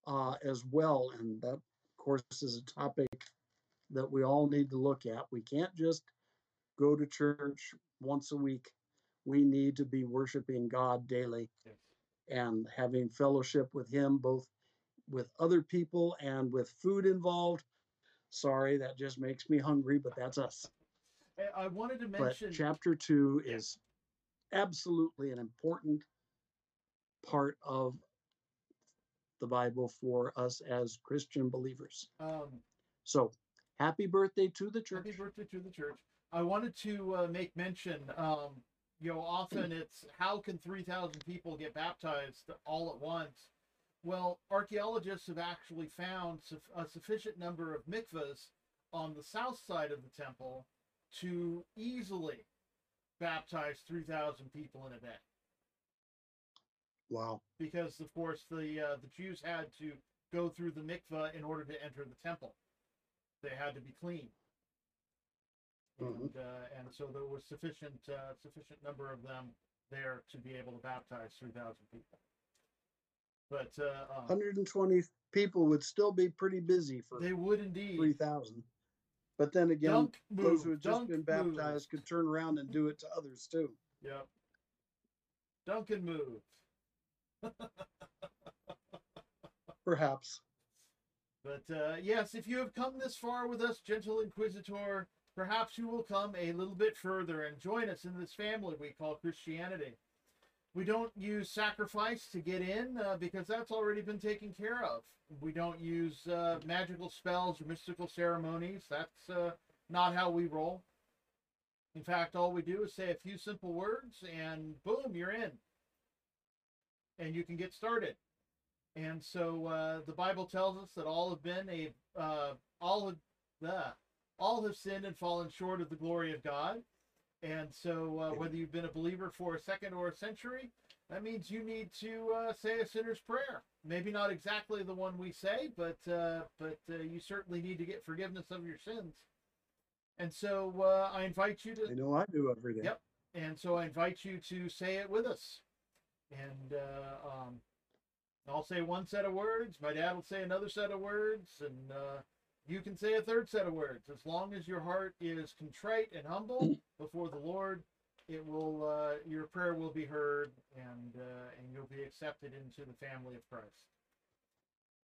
uh, as well and that of course is a topic that we all need to look at we can't just go to church once a week we need to be worshiping god daily Yes. and having fellowship with him both with other people and with food involved. Sorry, that just makes me hungry, but that's us. I wanted to But mention. chapter two is absolutely an important part of the Bible for us as Christian believers. um, So happy birthday to the church. Happy birthday to the church. I wanted to uh, make mention, um, you know, often it's how can 3,000 people get baptized all at once? Well, archaeologists have actually found suf- a sufficient number of mikvahs on the south side of the temple to easily baptize 3,000 people in a day. Wow. Because, of course, the uh, the Jews had to go through the mikvah in order to enter the temple. They had to be clean. Mhm. and uh, and so there was sufficient uh, sufficient number of them there to be able to baptize three thousand people. But uh, um, 120 people would still be pretty busy for they would indeed 3,000. But then again, dunk those move, who had just dunk been move. baptized could turn around and do it to others too. Yep. Dunk and move. Perhaps. But uh, yes, if you have come this far with us, gentle Inquisitor, perhaps you will come a little bit further and join us in this family we call Christianity. We don't use sacrifice to get in uh, because that's already been taken care of. We don't use uh, magical spells or mystical ceremonies. That's uh, not how we roll. In fact, all we do is say a few simple words and boom, you're in. And you can get started. And so uh, the Bible tells us that all have been a uh, all have uh, all have sinned and fallen short of the glory of God. And so uh, whether you've been a believer for a second or a century, that means you need to uh, say a sinner's prayer. Maybe not exactly the one we say, but uh, but uh, you certainly need to get forgiveness of your sins. And so uh, I invite you to I know I do every day. Yep. and so I invite you to say it with us. And uh, um, I'll say one set of words. My dad will say another set of words, and uh, you can say a third set of words. As long as your heart is contrite and humble before the Lord, it will uh, your prayer will be heard and uh, and you'll be accepted into the family of Christ.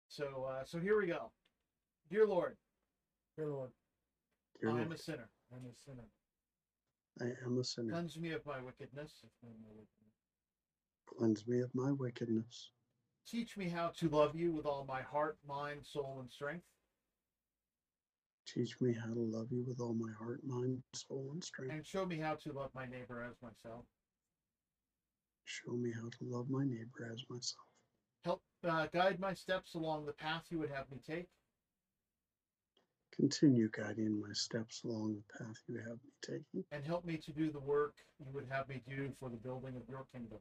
So uh, so here we go. Dear Lord, Dear Lord, Dear I am a sinner. I'm a sinner. I am a sinner. Cleanse me of my wickedness. Cleanse me of my wickedness. Teach me how to love you with all my heart, mind, soul, and strength. Teach me how to love you with all my heart, mind, soul, and strength. And show me how to love my neighbor as myself. Show me how to love my neighbor as myself. Help uh, guide my steps along the path you would have me take. Continue guiding my steps along the path you have me taking. And help me to do the work you would have me do for the building of your kingdom.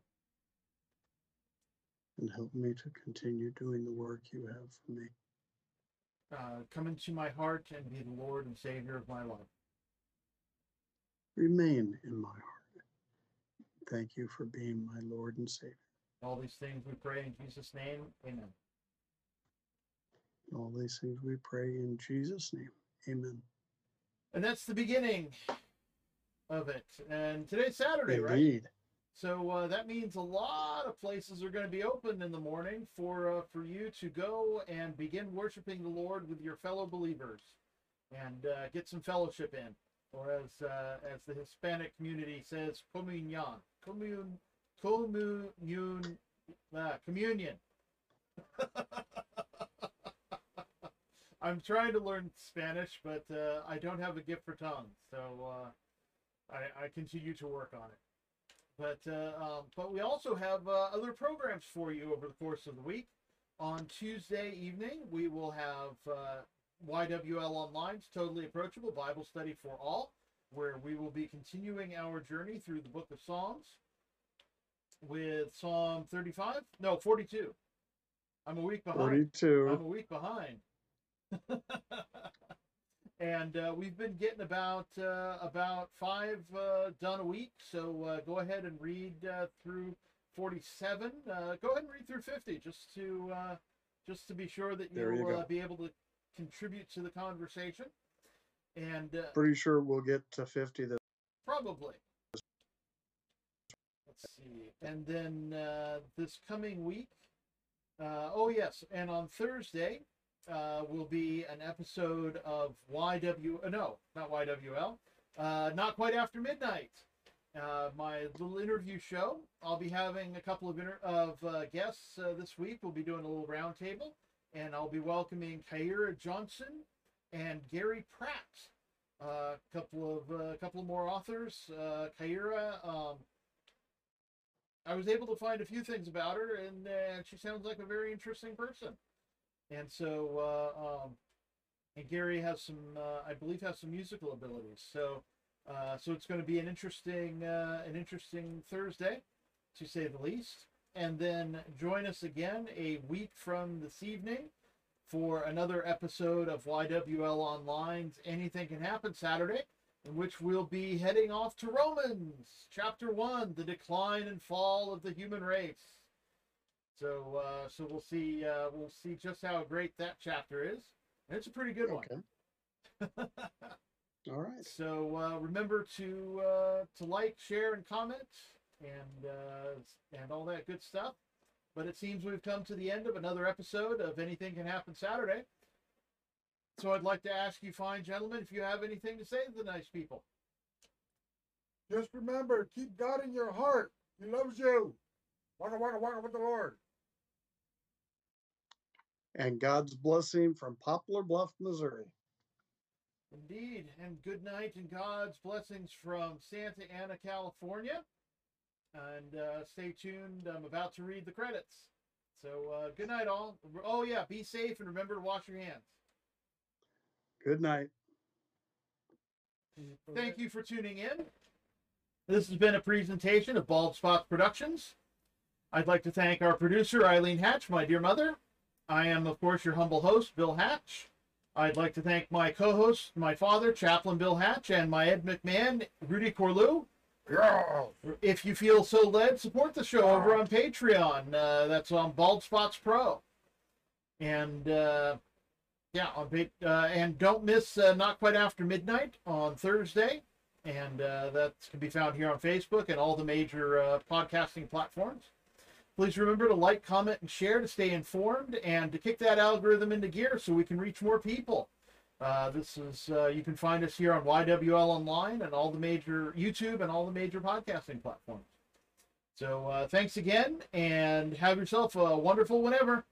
And help me to continue doing the work you have for me. Uh, come into my heart and be the Lord and Savior of my life. Remain in my heart. Thank you for being my Lord and Savior. All these things we pray in Jesus' name. Amen. All these things we pray in Jesus' name. Amen. And that's the beginning of it. And today's Saturday, right? So uh, that means a lot of places are going to be open in the morning for uh, for you to go and begin worshiping the Lord with your fellow believers and uh, get some fellowship in, or as uh, as the Hispanic community says, communion, commun, communion, uh, communion. I'm trying to learn Spanish, but uh, I don't have a gift for tongues, so I, I continue to work on it. But uh, um, but we also have uh, other programs for you over the course of the week. On Tuesday evening, we will have uh, YWL Online's Totally Approachable Bible Study for All, where we will be continuing our journey through the Book of Psalms with Psalm 35. No, 42. I'm a week behind. 42. I'm a week behind. and uh, we've been getting about uh, about five uh, done a week. So uh, go ahead and read uh, through 47. Uh, go ahead and read through 50, just to uh, just to be sure that you you'll uh, be able to contribute to the conversation. And uh, Pretty sure we'll get to 50 this Probably. Let's see. And then uh, this coming week, uh, oh, yes, and on Thursday uh, will be an episode of YW, uh, no, not YWL, uh, Not Quite After Midnight. Uh, my little interview show. I'll be having a couple of inter- of uh, guests uh, this week. We'll be doing a little roundtable, and I'll be welcoming Kyra Johnson and Gary Pratt a couple of a couple more authors. Kyra, um, I was able to find a few things about her, and she sounds like a very interesting person. And so, uh, um, and Gary has some, uh, I believe, has some musical abilities. So, uh, so it's going to be an interesting, uh, an interesting Thursday, to say the least. And then join us again a week from this evening for another episode of YWL Online's Anything Can Happen Saturday, in which we'll be heading off to Romans, chapter one, the decline and fall of the human race. So, uh, so we'll see, uh, we'll see just how great that chapter is. And it's a pretty good Okay. one. All right. So uh, remember to uh, to like, share, and comment, and uh, and all that good stuff. But it seems we've come to the end of another episode of Anything Can Happen Saturday. So I'd like to ask you, fine gentlemen, if you have anything to say to the nice people. Just remember, keep God in your heart. He loves you. Waka waka waka with the Lord. And God's blessing from Poplar Bluff, Missouri. Indeed, and good night and God's blessings from Santa Ana, California. And uh, stay tuned. I'm about to read the credits. So uh, good night, all. Oh yeah, be safe and remember to wash your hands. Good night. Thank you for tuning in. This has been a presentation of Bald Spots Productions. I'd like to thank our producer, Eileen Hatch, my dear mother. I am, of course, your humble host, Bill Hatch. I'd like to thank my co host, my father, Chaplain Bill Hatch, and my Ed McMahon, Rudy Corlew. Yeah. If you feel so led, support the show over on Patreon. Uh, that's on Bald Spots Pro. And uh, yeah, on uh, and don't miss uh, Not Quite After Midnight on Thursday. and uh, that can be found here on Facebook and all the major uh, podcasting platforms. Please remember to like, comment, and share to stay informed and to kick that algorithm into gear so we can reach more people. Uh, this is uh, you can find us here on YWL Online and all the major YouTube and all the major podcasting platforms. So uh, thanks again, and have yourself a wonderful whenever.